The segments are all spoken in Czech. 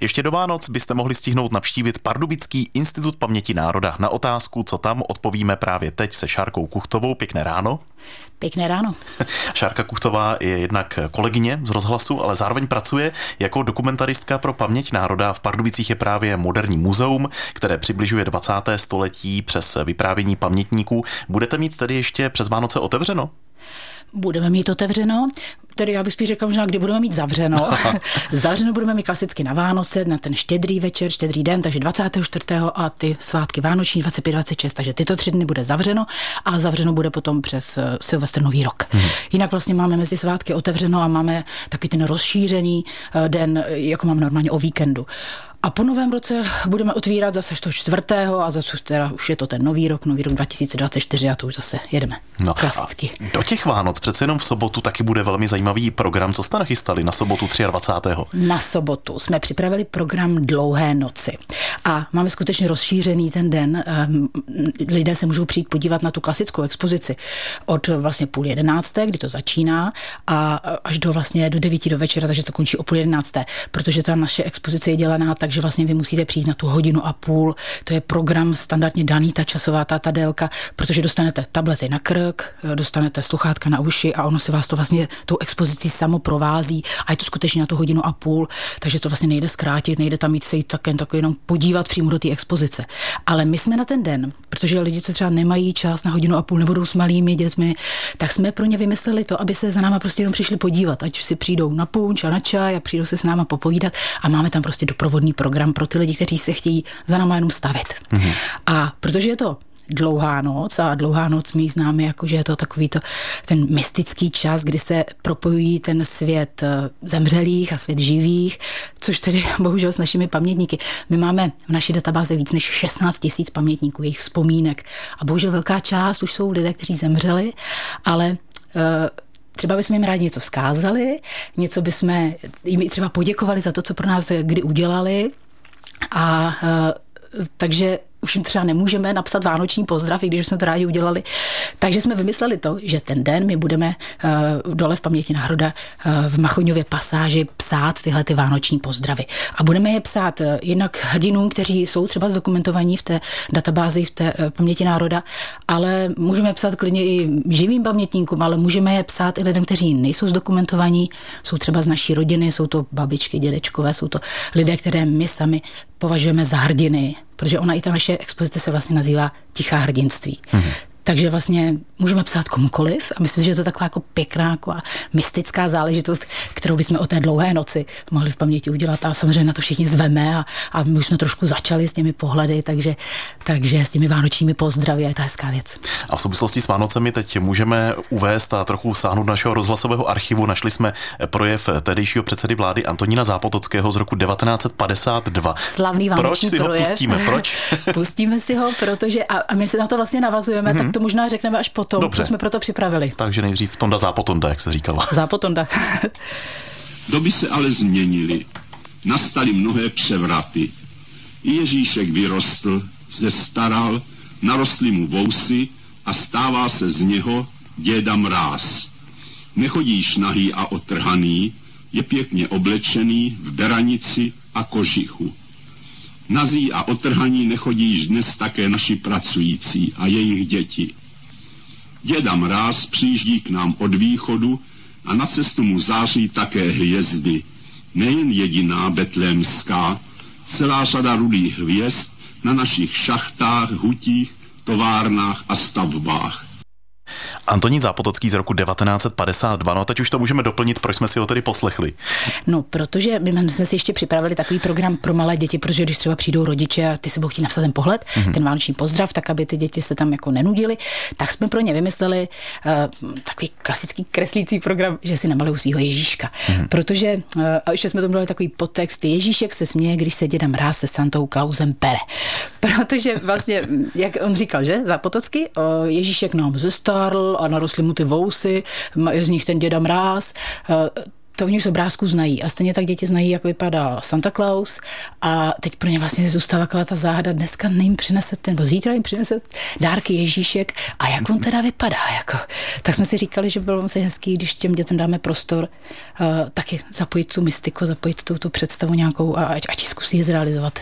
Ještě do Vánoc byste mohli stihnout navštívit Pardubický institut paměti národa. Na otázku, co tam, odpovíme právě teď se Šárkou Kuchtovou. Pěkné ráno. Pěkné ráno. Šárka Kuchtová je jednak kolegyně z rozhlasu, ale zároveň pracuje jako dokumentaristka pro paměť národa. V Pardubicích je právě moderní muzeum, které přibližuje 20. století přes vyprávění pamětníků. Budete mít tedy ještě přes Vánoce otevřeno? Budeme mít otevřeno, tedy já bych spíš řekla možná, kdy budeme mít zavřeno. zavřeno budeme mít klasicky na Vánoce, na ten štědrý večer, štědrý den, takže 24. a ty svátky Vánoční 25, 26, takže tyto tři dny bude zavřeno a zavřeno bude potom přes eh, Silvestr Nový rok. Hmm. Jinak vlastně máme mezi svátky otevřeno a máme taky ten rozšířený eh, den, jako mám normálně o víkendu. A po novém roce budeme otvírat zase toho čtvrtého a zase teda už je to ten nový rok, nový rok 2024 a to už zase jedeme. No, Klasicky. do těch Vánoc přece jenom v sobotu taky bude velmi zajímavý program. Co jste nachystali na sobotu 23. Na sobotu jsme připravili program Dlouhé noci. A máme skutečně rozšířený ten den. Ehm, lidé se můžou přijít podívat na tu klasickou expozici od vlastně půl jedenácté, kdy to začíná, a až do vlastně do devíti do večera, takže to končí o půl jedenácté, protože ta naše expozice je dělaná tak, že vlastně vy musíte přijít na tu hodinu a půl. To je program standardně daný, ta časová ta, ta délka, protože dostanete tablety na krk, dostanete sluchátka na uši a ono se vás to vlastně tou expozicí samo provází a je to skutečně na tu hodinu a půl, takže to vlastně nejde zkrátit, nejde tam mít se jít tak jen tak jenom podívat přímo do té expozice. Ale my jsme na ten den, protože lidi, co třeba nemají čas na hodinu a půl, nebudou s malými dětmi, tak jsme pro ně vymysleli to, aby se za náma prostě jenom přišli podívat, ať si přijdou na punč a na čaj a přijdou se s náma popovídat a máme tam prostě doprovodný program pro ty lidi, kteří se chtějí za náma jenom stavit. Mm-hmm. A protože je to dlouhá noc a dlouhá noc my známe jako, že je to takový to, ten mystický čas, kdy se propojují ten svět eh, zemřelých a svět živých, což tedy bohužel s našimi pamětníky. My máme v naší databázi víc než 16 tisíc pamětníků, jejich vzpomínek a bohužel velká část už jsou lidé, kteří zemřeli, ale uh, Třeba bychom jim rádi něco vzkázali, něco bychom jim třeba poděkovali za to, co pro nás kdy udělali. A uh, takže už jim třeba nemůžeme napsat vánoční pozdrav, i když jsme to rádi udělali. Takže jsme vymysleli to, že ten den my budeme uh, dole v paměti národa uh, v Machoňově pasáži psát tyhle ty vánoční pozdravy. A budeme je psát uh, jednak hrdinům, kteří jsou třeba zdokumentovaní v té databázi, v té uh, paměti národa, ale můžeme psát klidně i živým pamětníkům, ale můžeme je psát i lidem, kteří nejsou zdokumentovaní, jsou třeba z naší rodiny, jsou to babičky, dědečkové, jsou to lidé, které my sami považujeme za hrdiny, protože ona i ta naše expozice se vlastně nazývá Tichá hrdinství. Mm-hmm. Takže vlastně můžeme psát komukoliv a myslím, že je to taková jako pěkná, jako mystická záležitost, kterou bychom o té dlouhé noci mohli v paměti udělat a samozřejmě na to všichni zveme a, a my už jsme trošku začali s těmi pohledy, takže, takže s těmi vánočními pozdravy a je to hezká věc. A v souvislosti s Vánocemi teď můžeme uvést a trochu sáhnout našeho rozhlasového archivu. Našli jsme projev tehdejšího předsedy vlády Antonína Zápotockého z roku 1952. Slavný vánoční Proč si projev. ho pustíme? Proč? pustíme si ho, protože a, a my se na to vlastně navazujeme, mm-hmm. tak to možná řekneme až potom, Dobře. co jsme proto připravili. Takže nejdřív Tonda Zápotonda, jak se říkalo. Zápotonda. Doby se ale změnily. Nastaly mnohé převraty. I Ježíšek vyrostl, zestaral, narostly mu vousy a stává se z něho děda mráz. Nechodíš nahý a otrhaný, je pěkně oblečený v beranici a kožichu. Nazí a otrhaní nechodíš dnes také naši pracující a jejich děti. Děda Mráz přijíždí k nám od východu a na cestu mu září také hvězdy. Nejen jediná betlémská, celá řada rudých hvězd na našich šachtách, hutích, továrnách a stavbách. Antonín Zápotocký z roku 1952. No a teď už to můžeme doplnit, proč jsme si ho tedy poslechli. No, protože my jsme si ještě připravili takový program pro malé děti, protože když třeba přijdou rodiče a ty si budou chtít napsat ten pohled, mm-hmm. ten vánoční pozdrav, tak aby ty děti se tam jako nenudili, tak jsme pro ně vymysleli uh, takový klasický kreslící program, že si namalují svého Ježíška. Mm-hmm. Protože, uh, a ještě jsme to dali takový podtext, Ježíšek se směje, když se děda mráz se Santou Klausem pere. Protože vlastně, jak on říkal, že, Zápotocký, uh, Ježíšek nám a narostly mu ty vousy, z nich ten děda mráz, eh, to oni už z obrázku znají. A stejně tak děti znají, jak vypadá Santa Claus. A teď pro ně vlastně zůstává taková ta záhada. Dneska jim přinese ten, nebo zítra jim přinese dárky Ježíšek. A jak on teda vypadá? Jako. Tak jsme si říkali, že bylo se hezký, když těm dětem dáme prostor, uh, taky zapojit tu mystiku, zapojit tu, tu představu nějakou a ať, ať zkusí je zrealizovat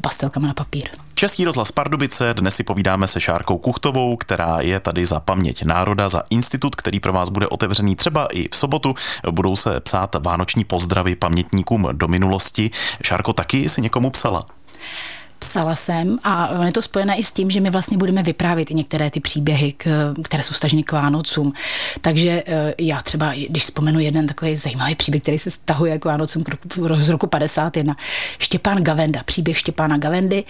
pastelkama na papír. Český rozhlas Pardubice, dnes si povídáme se Šárkou Kuchtovou, která je tady za paměť národa, za institut, který pro vás bude otevřený třeba i v sobotu. Budou se psát vánoční pozdravy pamětníkům do minulosti. Šárko, taky si někomu psala? Psala jsem a je to spojené i s tím, že my vlastně budeme vyprávět i některé ty příběhy, k, které jsou staženy k Vánocům. Takže eh, já třeba, když vzpomenu jeden takový zajímavý příběh, který se stahuje k Vánocům z roku 51. Štěpán Gavenda, příběh Štěpána Gavendy.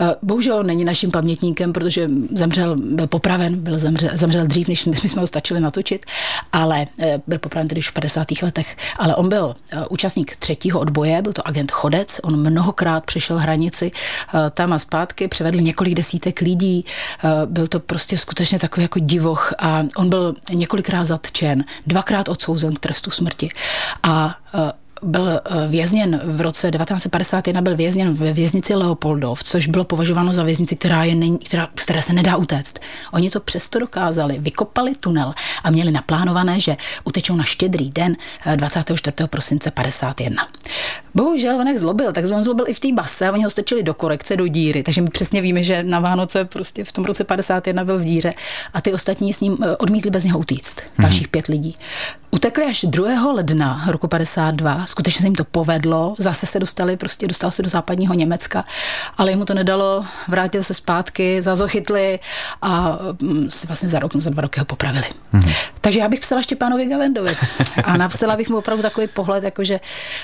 Eh, bohužel není naším pamětníkem, protože zemřel, byl popraven, byl zemřel, zemřel dřív, než my jsme ho stačili natočit, ale eh, byl popraven tedy už v 50. letech. Ale on byl účastník třetího odboje, byl to agent Chodec, on mnohokrát přešel hranici tam a zpátky, převedl několik desítek lidí, eh, byl to prostě skutečně takový jako divoch a on byl několikrát zatčen, dvakrát odsouzen k trestu smrti a eh, byl eh, vězněn v roce 1951, byl vězněn ve věznici Leopoldov, což bylo považováno za věznici, která je není, která, které se nedá utéct. Oni to přesto dokázali, vykopali tunel a měli naplánované, že utečou na štědrý den 24. Eh, prosince 51. Bohužel on jak zlobil, tak on zlobil i v té base, oni ho strčili do korekce, do díry, takže my přesně víme, že na Vánoce prostě v tom roce 51 byl v díře a ty ostatní s ním eh, odmítli bez něho utíct. Dalších pět lidí. Utekli až 2. ledna roku 52, skutečně se jim to povedlo, zase se dostali, prostě dostal se do západního Německa, ale jemu to nedalo, vrátil se zpátky, zazochytli a mm, vlastně za rok, za dva roky ho popravili. Mm-hmm. Takže já bych psala Štěpánovi Gavendovi a napsala bych mu opravdu takový pohled, jako že,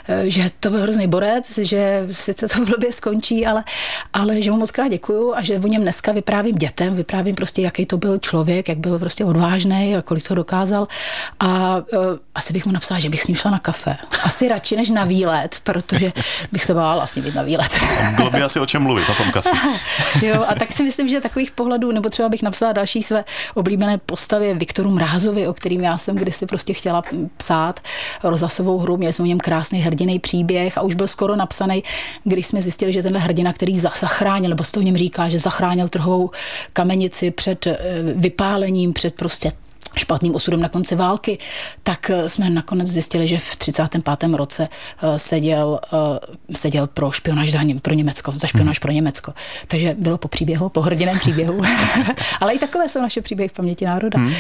eh, že to byl hrozný borec, že sice to blbě skončí, ale, ale že mu moc krát děkuju a že o něm dneska vyprávím dětem, vyprávím prostě, jaký to byl člověk, jak byl prostě odvážný a kolik to dokázal a uh, asi bych mu napsala, že bych s ním šla na kafe. Asi radši než na výlet, protože bych se bála vlastně být na výlet. Bylo by asi o čem mluvit na tom kafe. jo, a tak si myslím, že takových pohledů, nebo třeba bych napsala další své oblíbené postavě Viktoru Mrázovi, o kterým já jsem kdysi prostě chtěla psát rozhlasovou hru, měli jsme o něm krásný hrdiný příběh a už byl skoro napsaný, když jsme zjistili, že tenhle hrdina, který zachránil, nebo se to o něm říká, že zachránil trhovou kamenici před eh, vypálením, před prostě špatným osudem na konci války, tak eh, jsme nakonec zjistili, že v 35. roce eh, seděl, seděl pro špionáž za ním, pro Německo, za špionáž hmm. pro Německo. Takže bylo po příběhu, po hrdiném příběhu. Ale i takové jsou naše příběhy v paměti národa. Hmm.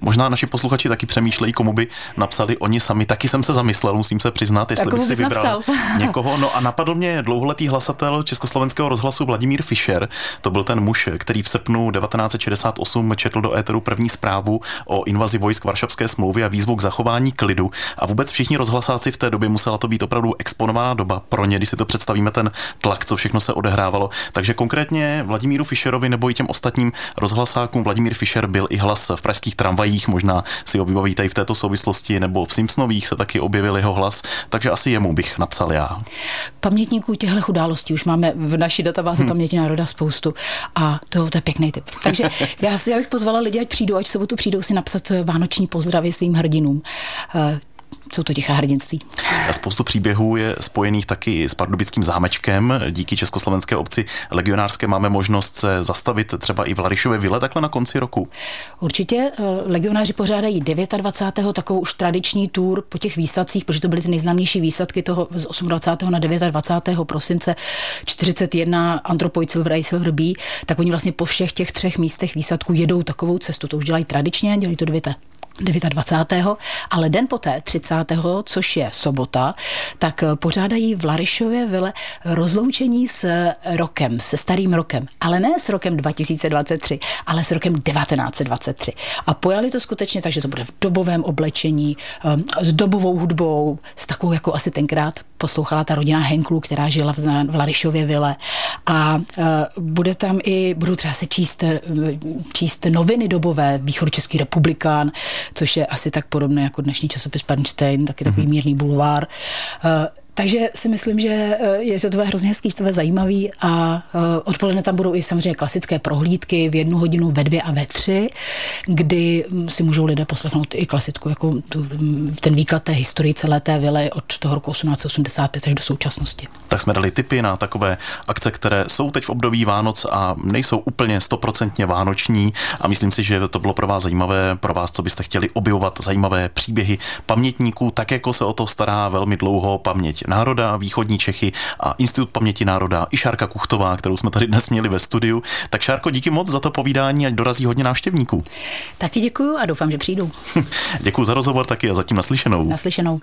Možná naši posluchači taky přemýšlejí, komu by napsali oni sami. Taky jsem se zamyslel, musím se přiznat, jestli bych si vybral někoho. No a napadl mě dlouholetý hlasatel Československého rozhlasu Vladimír Fischer. To byl ten muž, který v srpnu 1968 četl do éteru první zprávu o invazi vojsk Varšavské smlouvy a výzvu k zachování klidu. A vůbec všichni rozhlasáci v té době musela to být opravdu exponovaná doba pro ně, když si to představíme, ten tlak, co všechno se odehrávalo. Takže konkrétně Vladimíru Fischerovi nebo i těm ostatním rozhlasákům Vladimír Fischer byl i hlas v pražských tramvajích Havajích, možná si ho vybavíte i v této souvislosti, nebo v Simpsonových se taky objevil jeho hlas, takže asi jemu bych napsal já. Pamětníků těchto událostí už máme v naší databázi hmm. paměti národa spoustu a to, to je pěkný tip. Takže já, já bych pozvala lidi, ať přijdou, ať sobotu přijdou si napsat vánoční pozdravy svým hrdinům. Jsou to tichá hrdinství. Spoustu příběhů je spojených taky s pardubickým zámečkem. Díky Československé obci legionářské máme možnost se zastavit třeba i v Larišově vile takhle na konci roku. Určitě eh, legionáři pořádají 29. takovou už tradiční tour po těch výsadcích, protože to byly ty nejznámější výsadky toho z 28. na 29. prosince 41 Anthropoid Silver A Silver B, tak oni vlastně po všech těch třech místech výsadků jedou takovou cestu. To už dělají tradičně, dělají to 9. 29. ale den poté, 30. což je sobota, tak pořádají v Larišově vile rozloučení s rokem, se starým rokem, ale ne s rokem 2023, ale s rokem 1923. A pojali to skutečně tak, že to bude v dobovém oblečení, um, s dobovou hudbou, s takovou, jako asi tenkrát poslouchala ta rodina Henklů, která žila v Larišově vile. A uh, bude tam i, budu třeba se číst, číst noviny dobové, Východočeský republikán, což je asi tak podobné jako dnešní časopis Bernstein, taky takový mm-hmm. mírný bulvár. Takže si myslím, že eh, je to hrozně hezký, to zajímavý a eh, odpoledne tam budou i samozřejmě klasické prohlídky v jednu hodinu, ve dvě a ve tři, kdy hm, si můžou lidé poslechnout i klasickou, jako tu, hm, ten výklad té historie celé té vily od toho roku 1885 až do současnosti. Tak jsme dali tipy na takové akce, které jsou teď v období Vánoc a nejsou úplně stoprocentně vánoční a myslím si, že to bylo pro vás zajímavé, pro vás, co byste chtěli objevovat zajímavé příběhy pamětníků, tak jako se o to stará velmi dlouho paměť národa, východní Čechy a Institut paměti národa i Šárka Kuchtová, kterou jsme tady dnes měli ve studiu. Tak Šárko, díky moc za to povídání, ať dorazí hodně návštěvníků. Taky děkuju a doufám, že přijdou. děkuji za rozhovor taky a zatím naslyšenou. Naslyšenou.